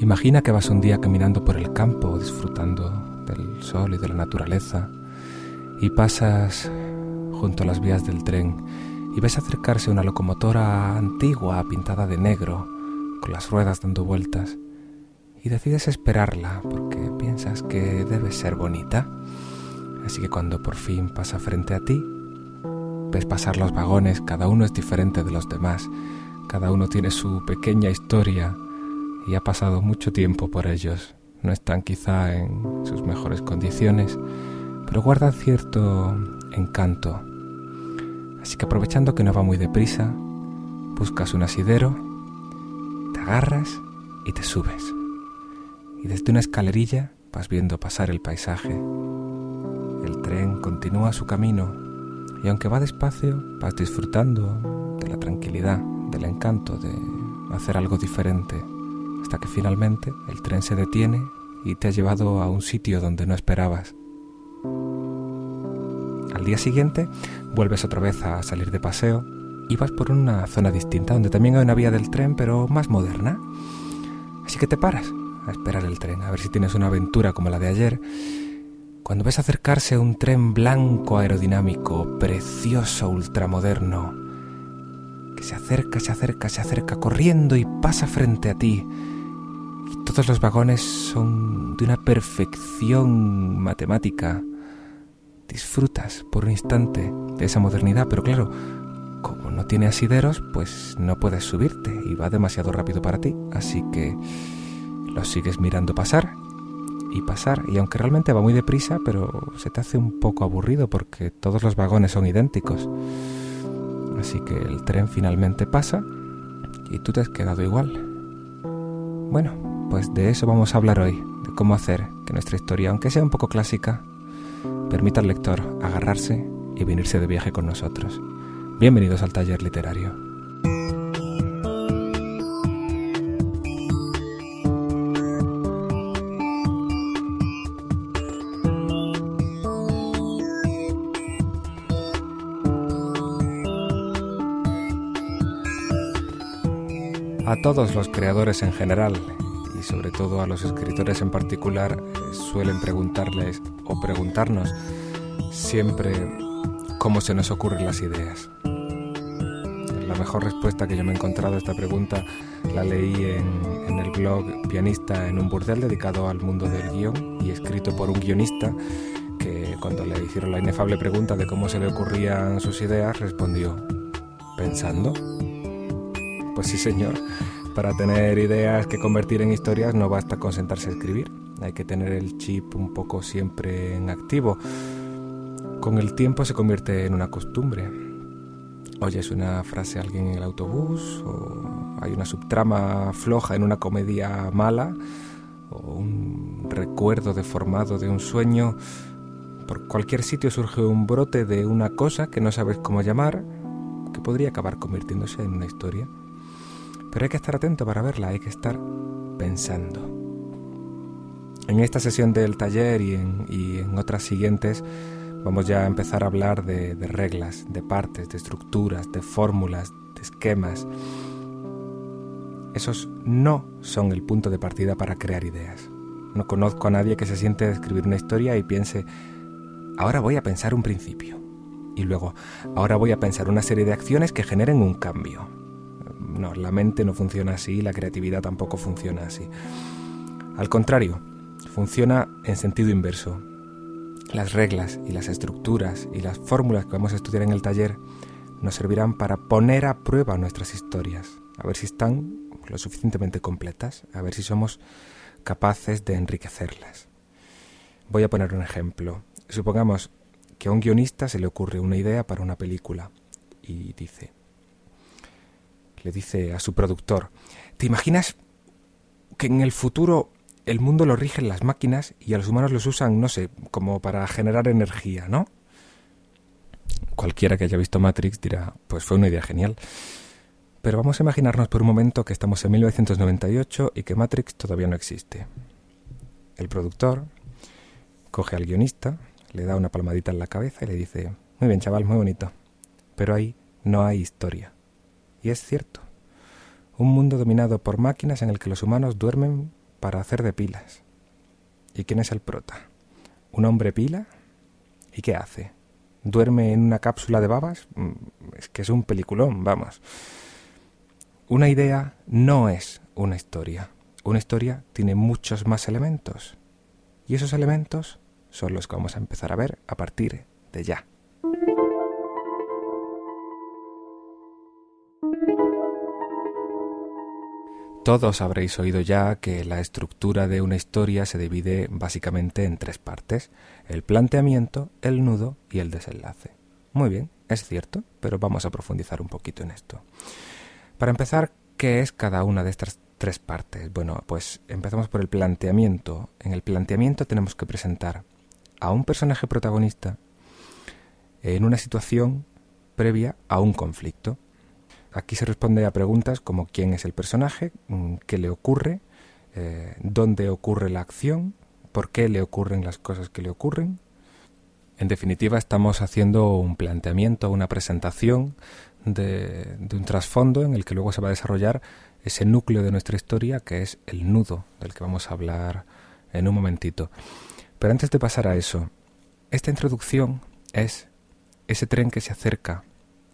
Imagina que vas un día caminando por el campo disfrutando del sol y de la naturaleza y pasas junto a las vías del tren y ves acercarse una locomotora antigua pintada de negro con las ruedas dando vueltas y decides esperarla porque piensas que debe ser bonita. Así que cuando por fin pasa frente a ti, ves pasar los vagones, cada uno es diferente de los demás, cada uno tiene su pequeña historia y ha pasado mucho tiempo por ellos. No están quizá en sus mejores condiciones, pero guardan cierto encanto. Así que aprovechando que no va muy deprisa, buscas un asidero, te agarras y te subes. Y desde una escalerilla vas viendo pasar el paisaje. El tren continúa su camino y aunque va despacio, vas disfrutando de la tranquilidad, del encanto de hacer algo diferente hasta que finalmente el tren se detiene y te ha llevado a un sitio donde no esperabas. Al día siguiente vuelves otra vez a salir de paseo y vas por una zona distinta donde también hay una vía del tren pero más moderna. Así que te paras a esperar el tren, a ver si tienes una aventura como la de ayer. Cuando ves acercarse un tren blanco aerodinámico, precioso, ultramoderno, se acerca, se acerca, se acerca corriendo y pasa frente a ti, todos los vagones son de una perfección matemática. Disfrutas por un instante de esa modernidad, pero claro, como no tiene asideros, pues no puedes subirte y va demasiado rápido para ti. Así que lo sigues mirando pasar y pasar, y aunque realmente va muy deprisa, pero se te hace un poco aburrido porque todos los vagones son idénticos. Así que el tren finalmente pasa y tú te has quedado igual. Bueno, pues de eso vamos a hablar hoy, de cómo hacer que nuestra historia, aunque sea un poco clásica, permita al lector agarrarse y venirse de viaje con nosotros. Bienvenidos al taller literario. A todos los creadores en general y sobre todo a los escritores en particular suelen preguntarles o preguntarnos siempre cómo se nos ocurren las ideas. La mejor respuesta que yo me he encontrado a esta pregunta la leí en, en el blog Pianista en un burdel dedicado al mundo del guion y escrito por un guionista que cuando le hicieron la inefable pregunta de cómo se le ocurrían sus ideas respondió, ¿pensando? Pues sí señor, para tener ideas que convertir en historias no basta con sentarse a escribir, hay que tener el chip un poco siempre en activo. Con el tiempo se convierte en una costumbre. Oyes una frase a alguien en el autobús, o hay una subtrama floja en una comedia mala, o un recuerdo deformado de un sueño. Por cualquier sitio surge un brote de una cosa que no sabes cómo llamar, que podría acabar convirtiéndose en una historia. Pero hay que estar atento para verla, hay que estar pensando. En esta sesión del taller y en, otras siguientes vamos ya a empezar a hablar de, reglas, de partes, de estructuras, de fórmulas, de esquemas. Esos no son el punto de partida para crear ideas. No conozco a nadie que se siente a escribir una historia y piense, ahora voy a pensar un principio. Y luego, ahora voy a pensar una serie de acciones que generen un cambio. No, la mente no funciona así, la creatividad tampoco funciona así. Al contrario, funciona en sentido inverso. Las reglas y las estructuras y las fórmulas que vamos a estudiar en el taller nos servirán para poner a prueba nuestras historias, a ver si están lo suficientemente completas, a ver si somos capaces de enriquecerlas. Voy a poner un ejemplo. Supongamos que a un guionista se le ocurre una idea para una película y dice, le dice a su productor, ¿te imaginas que en el futuro el mundo lo rigen las máquinas y a los humanos los usan, no sé, como para generar energía, ¿no? Cualquiera que haya visto Matrix dirá, pues fue una idea genial. Pero vamos a imaginarnos por un momento que estamos en 1998 y que Matrix todavía no existe. El productor coge al guionista, le da una palmadita en la cabeza y le dice, muy bien chaval, muy bonito, pero ahí no hay historia. Y es cierto. Un mundo dominado por máquinas en el que los humanos duermen para hacer de pilas. ¿Y quién es el prota? ¿Un hombre pila? ¿Y qué hace? ¿Duerme en una cápsula de babas? Mm, es que es un peliculón, vamos. Una idea no es una historia. Una historia tiene muchos más elementos. Y esos elementos son los que vamos a empezar a ver a partir de ya. Todos habréis oído ya que la estructura de una historia se divide básicamente en tres partes, el planteamiento, el nudo y el desenlace. Muy bien, es cierto, pero vamos a profundizar un poquito en esto. Para empezar, ¿qué es cada una de estas tres partes? Bueno, pues empezamos por el planteamiento. En el planteamiento tenemos que presentar a un personaje protagonista en una situación previa a un conflicto. Aquí se responde a preguntas como quién es el personaje, mm, qué le ocurre, eh, dónde ocurre la acción, por qué le ocurren las cosas que le ocurren. En definitiva, estamos haciendo un planteamiento, una presentación de, de un trasfondo en el que luego se va a desarrollar ese núcleo de nuestra historia que es el nudo del que vamos a hablar en un momentito. Pero antes de pasar a eso, esta introducción es ese tren que se acerca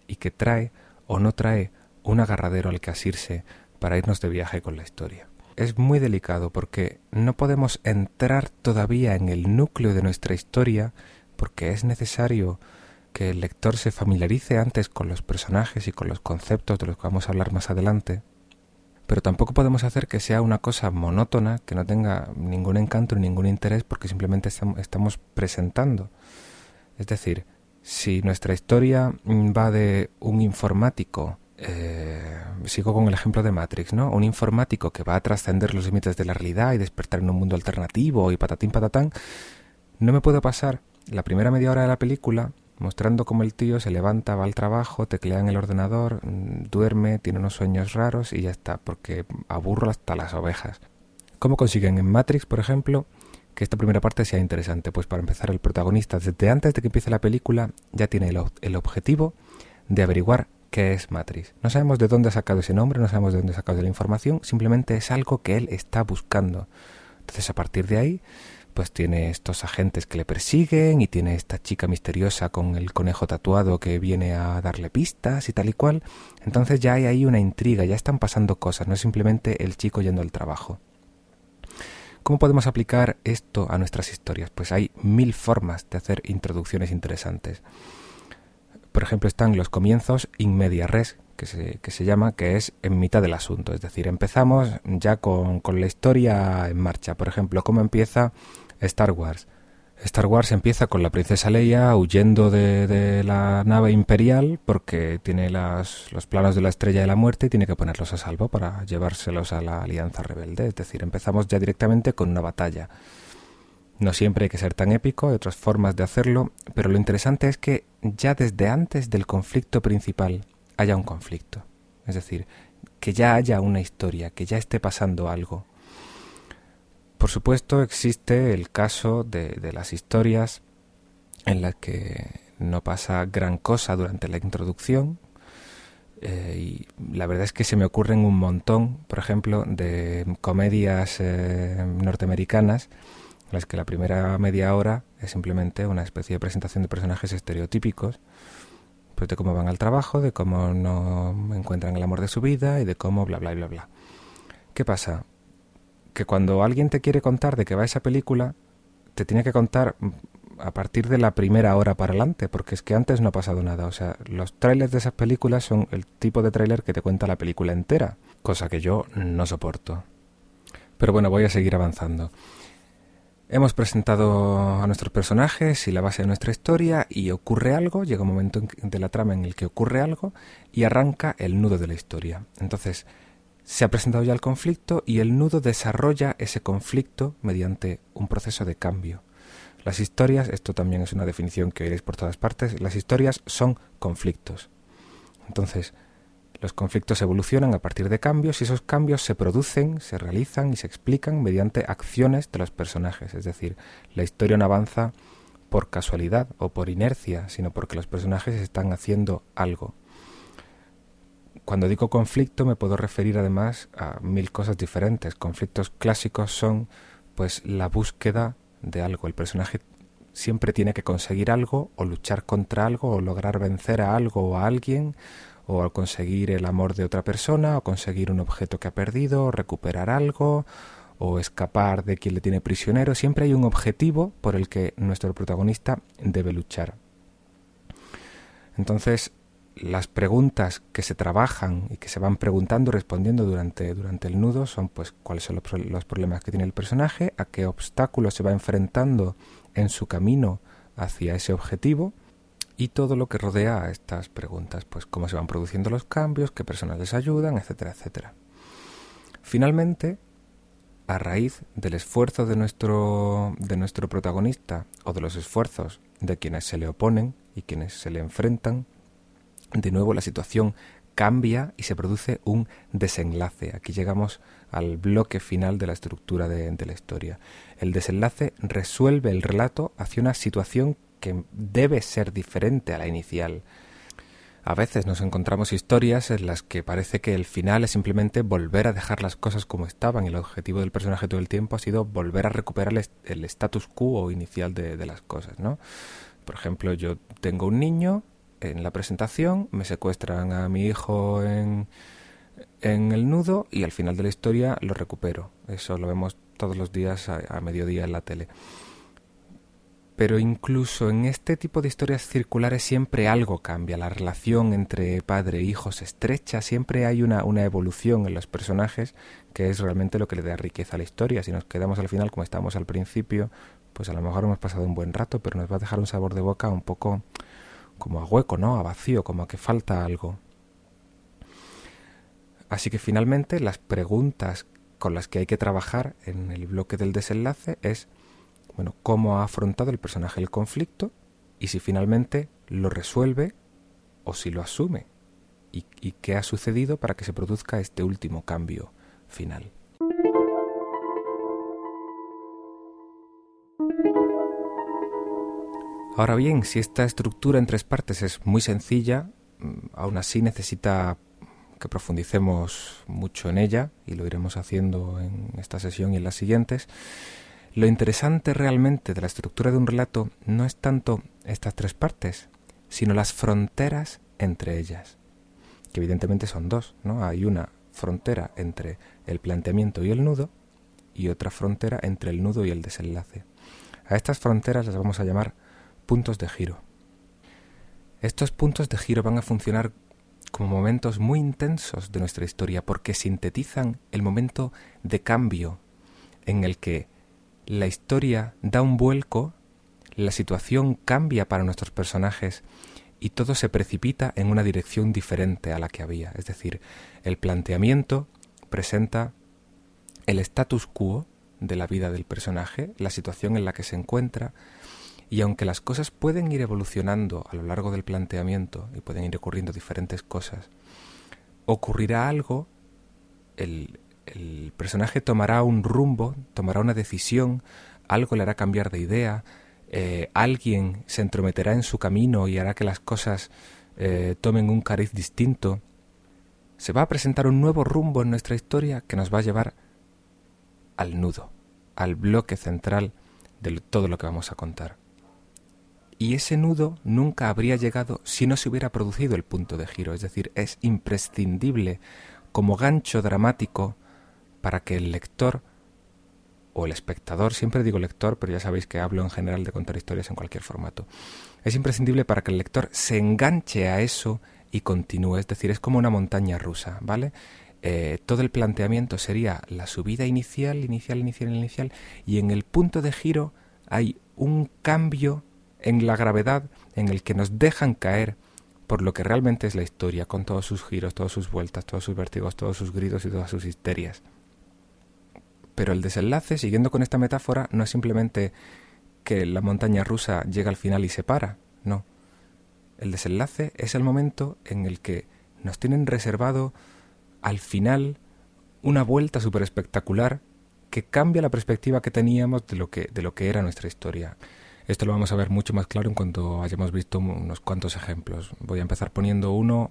y que trae o no trae un agarradero al que asirse para irnos de viaje con la historia. Es muy delicado porque no podemos entrar todavía en el núcleo de nuestra historia porque es necesario que el lector se familiarice antes con los personajes y con los conceptos de los que vamos a hablar más adelante, pero tampoco podemos hacer que sea una cosa monótona, que no tenga ningún encanto ni ningún interés porque simplemente estamos presentando. Es decir, si nuestra historia mm, va de un informático, eh, sigo con el ejemplo de Matrix, ¿no? Un informático que va a trascender los límites de la realidad y despertar en un mundo alternativo y patatín patatán, no me puedo pasar la primera media hora de la película mostrando cómo el tío se levanta, va al trabajo, teclea en el ordenador, mm, duerme, tiene unos sueños raros y ya está, porque aburro hasta las ovejas. ¿Cómo consiguen en Matrix, por ejemplo, que esta primera parte sea interesante. Pues para empezar, el protagonista, desde antes de que empiece la película, ya tiene el, objetivo de averiguar qué es Matrix. No sabemos de dónde ha sacado ese nombre, no sabemos de dónde ha sacado la información, simplemente es algo que él está buscando. Entonces, a partir de ahí, pues tiene estos agentes que le persiguen y tiene esta chica misteriosa con el conejo tatuado que viene a darle pistas y tal y cual. Entonces ya hay ahí una intriga, ya están pasando cosas, no es simplemente el chico yendo al trabajo. ¿Cómo podemos aplicar esto a nuestras historias? Pues hay mil formas de hacer introducciones interesantes. Por ejemplo, están los comienzos in media res, que se, que se llama, que es en mitad del asunto. Es decir, empezamos ya con, con la historia en marcha. Por ejemplo, ¿cómo empieza Star Wars? Star Wars empieza con la princesa Leia huyendo de, la nave imperial porque tiene los planos de la estrella de la muerte y tiene que ponerlos a salvo para llevárselos a la alianza rebelde. Es decir, empezamos ya directamente con una batalla. No siempre hay que ser tan épico, hay otras formas de hacerlo, pero lo interesante es que ya desde antes del conflicto principal haya un conflicto. Es decir, que ya haya una historia, que ya esté pasando algo. Por supuesto, existe el caso de, las historias en las que no pasa gran cosa durante la introducción, eh, y la verdad es que se me ocurren un montón, por ejemplo, de comedias eh, norteamericanas, en las que la primera media hora es simplemente una especie de presentación de personajes estereotípicos, pues de cómo van al trabajo, de cómo no encuentran el amor de su vida y de cómo bla bla bla bla. ¿Qué pasa? Que cuando alguien te quiere contar de qué va esa película, te tiene que contar a partir de la primera hora para adelante, porque es que antes no ha pasado nada. O sea, los trailers de esas películas son el tipo de trailer que te cuenta la película entera, cosa que yo no soporto. Pero bueno, voy a seguir avanzando. Hemos presentado a nuestros personajes y la base de nuestra historia y ocurre algo, llega un momento de la trama en el que ocurre algo y arranca el nudo de la historia. Entonces, se ha presentado ya el conflicto y el nudo desarrolla ese conflicto mediante un proceso de cambio. Las historias, esto también es una definición que oiréis por todas partes, las historias son conflictos. Entonces, los conflictos evolucionan a partir de cambios y esos cambios se producen, se realizan y se explican mediante acciones de los personajes. Es decir, la historia no avanza por casualidad o por inercia, sino porque los personajes están haciendo algo cuando digo conflicto me puedo referir además a mil cosas diferentes. Conflictos clásicos son pues la búsqueda de algo. El personaje siempre tiene que conseguir algo o luchar contra algo o lograr vencer a algo o a alguien o conseguir el amor de otra persona o conseguir un objeto que ha perdido o recuperar algo o escapar de quien le tiene prisionero. Siempre hay un objetivo por el que nuestro protagonista debe luchar. Entonces, las preguntas que se trabajan y que se van preguntando respondiendo durante, durante el nudo son pues cuáles son los, los, problemas que tiene el personaje, a qué obstáculos se va enfrentando en su camino hacia ese objetivo y todo lo que rodea a estas preguntas, pues cómo se van produciendo los cambios, qué personas les ayudan, etcétera, etcétera. Finalmente, a raíz del esfuerzo de nuestro, de nuestro protagonista o de los esfuerzos de quienes se le oponen y quienes se le enfrentan, de nuevo la situación cambia y se produce un desenlace. Aquí llegamos al bloque final de la estructura de, la historia. El desenlace resuelve el relato hacia una situación que debe ser diferente a la inicial. A veces nos encontramos historias en las que parece que el final es simplemente volver a dejar las cosas como estaban y el objetivo del personaje todo el tiempo ha sido volver a recuperar el status quo inicial de, de las cosas, ¿no? Por ejemplo, yo tengo un niño en la presentación, me secuestran a mi hijo en, en el nudo y al final de la historia lo recupero. Eso lo vemos todos los días a, mediodía en la tele. Pero incluso en este tipo de historias circulares siempre algo cambia, la relación entre padre e hijo se estrecha, siempre hay una, una evolución en los personajes que es realmente lo que le da riqueza a la historia. Si nos quedamos al final como estábamos al principio, pues a lo mejor hemos pasado un buen rato, pero nos va a dejar un sabor de boca un poco como a hueco, ¿no? A vacío, como a que falta algo. Así que finalmente las preguntas con las que hay que trabajar en el bloque del desenlace es, bueno, cómo ha afrontado el personaje el conflicto y si finalmente lo resuelve o si lo asume y, y qué ha sucedido para que se produzca este último cambio final. Ahora bien, si esta estructura en tres partes es muy sencilla, mm, aún así necesita que profundicemos mucho en ella, y lo iremos haciendo en esta sesión y en las siguientes. Lo interesante realmente de la estructura de un relato no es tanto estas tres partes, sino las fronteras entre ellas, que evidentemente son dos, ¿no? Hay una frontera entre el planteamiento y el nudo y otra frontera entre el nudo y el desenlace. A estas fronteras las vamos a llamar puntos de giro. Estos puntos de giro van a funcionar como momentos muy intensos de nuestra historia porque sintetizan el momento de cambio en el que la historia da un vuelco, la situación cambia para nuestros personajes y todo se precipita en una dirección diferente a la que había. Es decir, el planteamiento presenta el status quo de la vida del personaje, la situación en la que se encuentra, y aunque las cosas pueden ir evolucionando a lo largo del planteamiento y pueden ir ocurriendo diferentes cosas, ocurrirá algo, el, personaje tomará un rumbo, tomará una decisión, algo le hará cambiar de idea, eh, alguien se entrometerá en su camino y hará que las cosas eh, tomen un cariz distinto. Se va a presentar un nuevo rumbo en nuestra historia que nos va a llevar al nudo, al bloque central de todo lo que vamos a contar y ese nudo nunca habría llegado si no se hubiera producido el punto de giro, es decir, es imprescindible como gancho dramático para que el lector o el espectador, siempre digo lector, pero ya sabéis que hablo en general de contar historias en cualquier formato, es imprescindible para que el lector se enganche a eso y continúe, es decir, es como una montaña rusa, ¿vale? Eh, todo el planteamiento sería la subida inicial, inicial, inicial, inicial, y en el punto de giro hay un cambio en la gravedad en el que nos dejan caer por lo que realmente es la historia, con todos sus giros, todas sus vueltas, todos sus vértigos, todos sus gritos y todas sus histerias. Pero el desenlace, siguiendo con esta metáfora, no es simplemente que la montaña rusa llega al final y se para, no. El desenlace es el momento en el que nos tienen reservado al final una vuelta súper espectacular que cambia la perspectiva que teníamos de lo que, de lo que era nuestra historia. Esto lo vamos a ver mucho más claro en cuanto hayamos visto unos cuantos ejemplos. Voy a empezar poniendo uno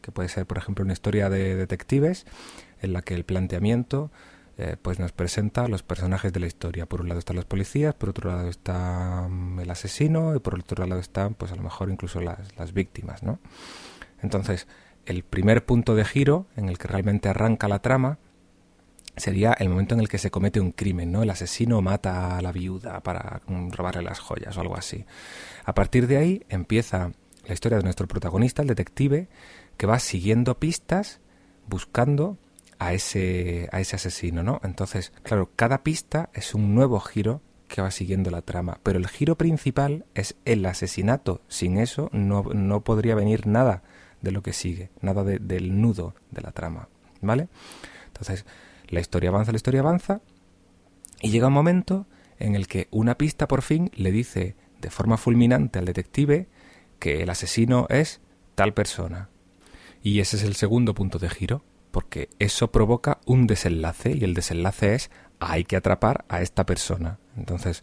que puede ser, por ejemplo, una historia de detectives en la que el planteamiento eh, pues nos presenta los personajes de la historia. Por un lado están los policías, por otro lado está mm, el asesino y por otro lado están, pues a lo mejor incluso las, las víctimas, ¿no? Entonces, el primer punto de giro en el que realmente arranca la trama sería el momento en el que se comete un crimen, ¿no? El asesino mata a la viuda para mm, robarle las joyas o algo así. A partir de ahí empieza la historia de nuestro protagonista, el detective, que va siguiendo pistas buscando a ese, a ese asesino, ¿no? Entonces, claro, cada pista es un nuevo giro que va siguiendo la trama, pero el giro principal es el asesinato. Sin eso no, no podría venir nada de lo que sigue, nada del nudo de la trama, ¿vale? Entonces, la historia avanza, la historia avanza, y llega un momento en el que una pista por fin le dice de forma fulminante al detective que el asesino es tal persona. Y ese es el segundo punto de giro porque eso provoca un desenlace y el desenlace es hay que atrapar a esta persona. Entonces,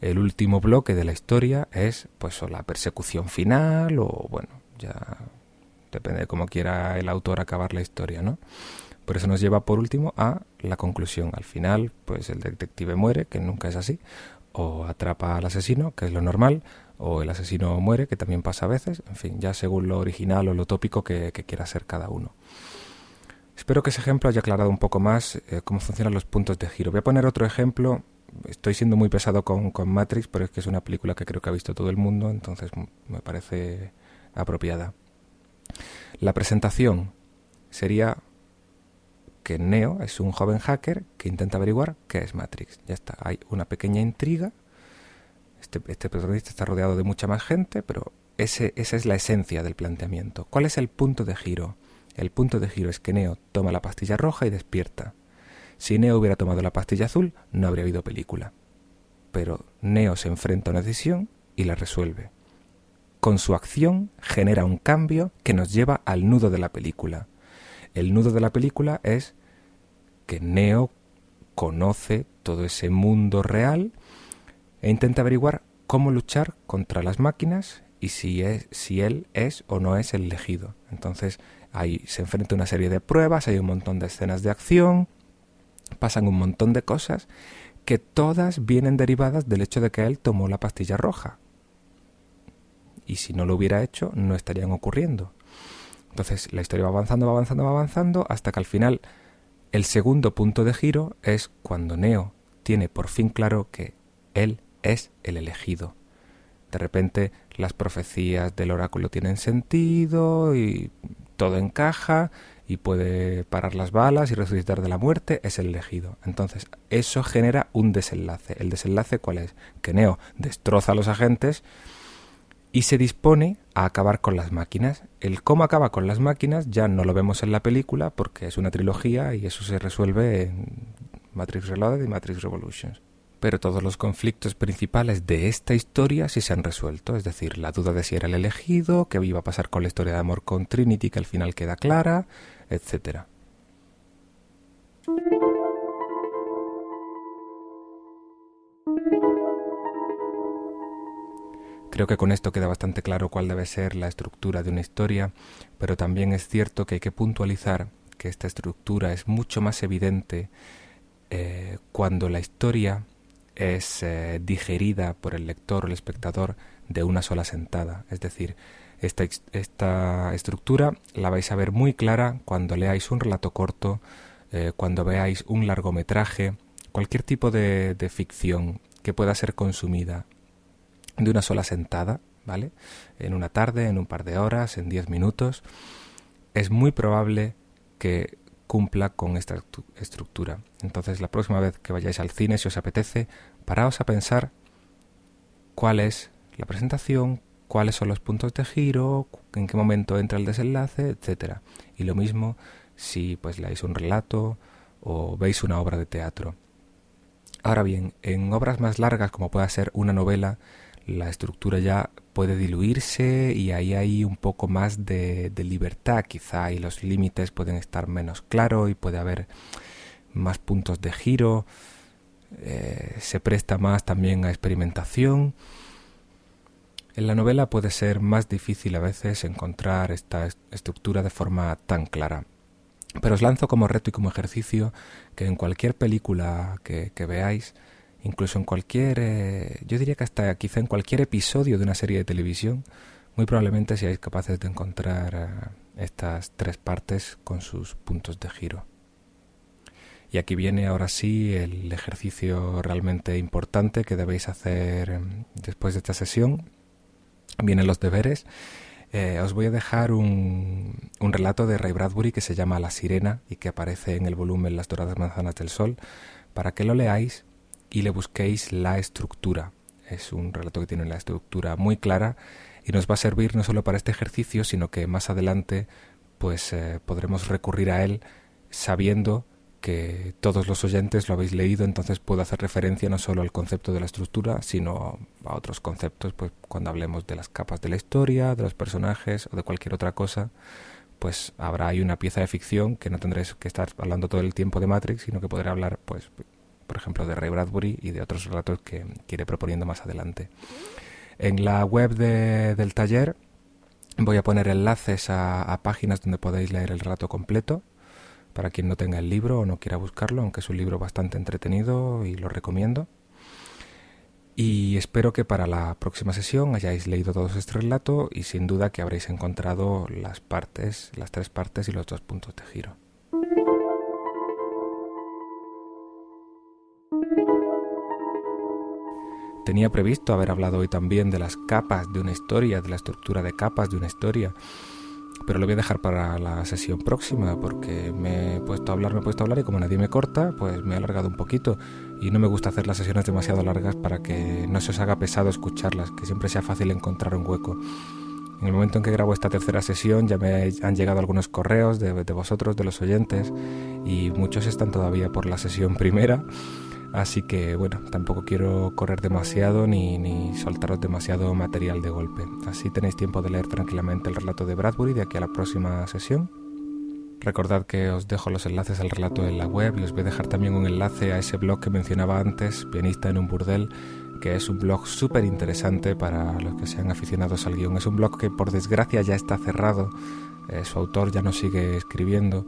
el último bloque de la historia es pues o la persecución final o bueno, ya depende de cómo quiera el autor acabar la historia, ¿no? Por eso nos lleva por último a la conclusión. Al final, pues el detective muere, que nunca es así, o atrapa al asesino, que es lo normal, o el asesino muere, que también pasa a veces, en fin, ya según lo original o lo tópico que quiera ser cada uno. Espero que ese ejemplo haya aclarado un poco más eh, cómo funcionan los puntos de giro. Voy a poner otro ejemplo. Estoy siendo muy pesado con, con, Matrix, pero es que es una película que creo que ha visto todo el mundo, entonces me parece apropiada. La presentación sería que Neo es un joven hacker que intenta averiguar qué es Matrix. Ya está, hay una pequeña intriga. Este, este protagonista está rodeado de mucha más gente, pero esa es la esencia del planteamiento. ¿Cuál es el punto de giro? El punto de giro es que Neo toma la pastilla roja y despierta. Si Neo hubiera tomado la pastilla azul, no habría habido película. Pero Neo se enfrenta a una decisión y la resuelve. Con su acción genera un cambio que nos lleva al nudo de la película. El nudo de la película es que Neo conoce todo ese mundo real e intenta averiguar cómo luchar contra las máquinas y si, es, si él es o no es el elegido. Entonces Ahí se enfrenta a una serie de pruebas, hay un montón de escenas de acción, pasan un montón de cosas que todas vienen derivadas del hecho de que él tomó la pastilla roja. Y si no lo hubiera hecho, no estarían ocurriendo. Entonces la historia va avanzando, va avanzando, va avanzando, hasta que al final el segundo punto de giro es cuando Neo tiene por fin claro que él es el elegido. De repente las profecías del oráculo tienen sentido y todo encaja y puede parar las balas y resucitar de la muerte, es el elegido. Entonces, eso genera un desenlace. ¿El desenlace cuál es? Que Neo destroza a los agentes y se dispone a acabar con las máquinas. El cómo acaba con las máquinas ya no lo vemos en la película porque es una trilogía y eso se resuelve en Matrix Reloaded y Matrix Revolutions pero todos los conflictos principales de esta historia sí se han resuelto, es decir, la duda de si era el elegido, qué iba a pasar con la historia de amor con Trinity que al final queda clara, etc. Creo que con esto queda bastante claro cuál debe ser la estructura de una historia, pero también es cierto que hay que puntualizar que esta estructura es mucho más evidente eh, cuando la historia es eh, digerida por el lector o el espectador de una sola sentada. Es decir, esta, estructura la vais a ver muy clara cuando leáis un relato corto, eh, cuando veáis un largometraje, cualquier tipo de, ficción que pueda ser consumida de una sola sentada, ¿vale? En una tarde, en un par de horas, en diez minutos, es muy probable que cumpla con esta estructura. Entonces, la próxima vez que vayáis al cine, si os apetece, paraos a pensar cuál es la presentación, cuáles son los puntos de giro, en qué momento entra el desenlace, etcétera. Y lo mismo si pues leéis un relato o veis una obra de teatro. Ahora bien, en obras más largas como pueda ser una novela, la estructura ya puede diluirse y ahí hay un poco más de, libertad. Quizá y los límites pueden estar menos claros y puede haber más puntos de giro, eh, se presta más también a experimentación. En la novela puede ser más difícil a veces encontrar esta estructura de forma tan clara. Pero os lanzo como reto y como ejercicio que en cualquier película que, veáis, incluso en cualquier, eh, yo diría que hasta quizá en cualquier episodio de una serie de televisión, muy probablemente seáis capaces de encontrar eh, estas tres partes con sus puntos de giro. Y aquí viene ahora sí el ejercicio realmente importante que debéis hacer em, después de esta sesión. Vienen los deberes eh, os voy a dejar un, un, relato de Ray Bradbury que se llama La Sirena y que aparece en el volumen Las Doradas Manzanas del Sol para que lo leáis y le busquéis la estructura. Es un relato que tiene la estructura muy clara y nos va a servir no solo para este ejercicio, sino que más adelante pues eh, podremos recurrir a él sabiendo que todos los oyentes lo habéis leído, entonces puedo hacer referencia no solo al concepto de la estructura, sino a otros conceptos, pues cuando hablemos de las capas de la historia, de los personajes o de cualquier otra cosa, pues habrá ahí una pieza de ficción que no tendréis que estar hablando todo el tiempo de Matrix, sino que podré hablar, pues, por ejemplo, de Ray Bradbury y de otros relatos que, iré proponiendo más adelante. En la web del taller voy a poner enlaces a páginas donde podéis leer el relato completo para quien no tenga el libro o no quiera buscarlo, aunque es un libro bastante entretenido y lo recomiendo. Y espero que para la próxima sesión hayáis leído todo este relato y sin duda que habréis encontrado las partes, las tres partes y los dos puntos de giro. Tenía previsto haber hablado hoy también de las capas de una historia, de la estructura de capas de una historia, pero lo voy a dejar para la sesión próxima porque me he puesto a hablar, me he puesto a hablar y como nadie me corta, pues me he alargado un poquito y no me gusta hacer las sesiones demasiado largas para que no se os haga pesado escucharlas, que siempre sea fácil encontrar un hueco. En el momento en que grabo esta tercera sesión ya me han llegado algunos correos de, de vosotros, de los oyentes, y muchos están todavía por la sesión primera Así que bueno, tampoco quiero correr demasiado ni, ni soltaros demasiado material de golpe. Así tenéis tiempo de leer tranquilamente el relato de Bradbury de aquí a la próxima sesión. Recordad que os dejo los enlaces al relato en la web y os voy a dejar también un enlace a ese blog que mencionaba antes, Pianista en un Burdel, que es un blog súper interesante para los que sean aficionados al guion. Es un blog que por desgracia ya está cerrado, eh, su autor ya no sigue escribiendo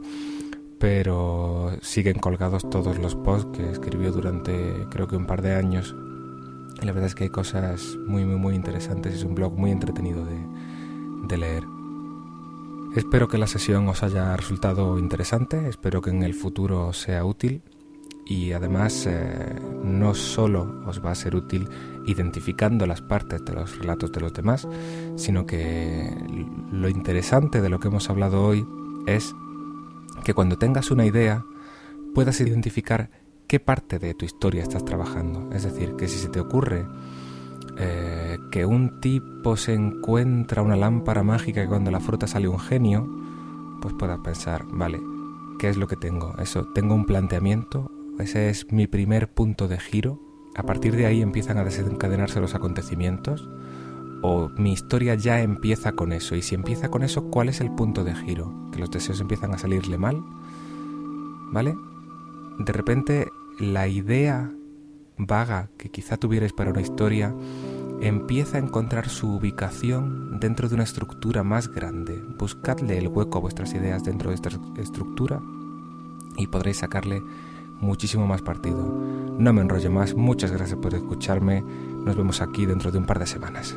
pero siguen colgados todos los posts que escribió durante creo que un par de años. Y la verdad es que hay cosas muy, muy, muy interesantes. Es un blog muy entretenido de, leer. Espero que la sesión os haya resultado interesante, espero que en el futuro sea útil y además eh, no solo os va a ser útil identificando las partes de los relatos de los demás, sino que lo interesante de lo que hemos hablado hoy es que cuando tengas una idea puedas identificar qué parte de tu historia estás trabajando. Es decir, que si se te ocurre eh, que un tipo se encuentra una lámpara mágica y cuando la fruta sale un genio, pues puedas pensar, vale, ¿qué es lo que tengo? Eso, tengo un planteamiento, ese es mi primer punto de giro. A partir de ahí empiezan a desencadenarse los acontecimientos o mi historia ya empieza con eso y si empieza con eso, ¿cuál es el punto de giro? Que los deseos empiezan a salirle mal, ¿vale? De repente la idea vaga que quizá tuvierais para una historia empieza a encontrar su ubicación dentro de una estructura más grande. Buscadle el hueco a vuestras ideas dentro de esta estructura y podréis sacarle muchísimo más partido. No me enrollo más, muchas gracias por escucharme, nos vemos aquí dentro de un par de semanas.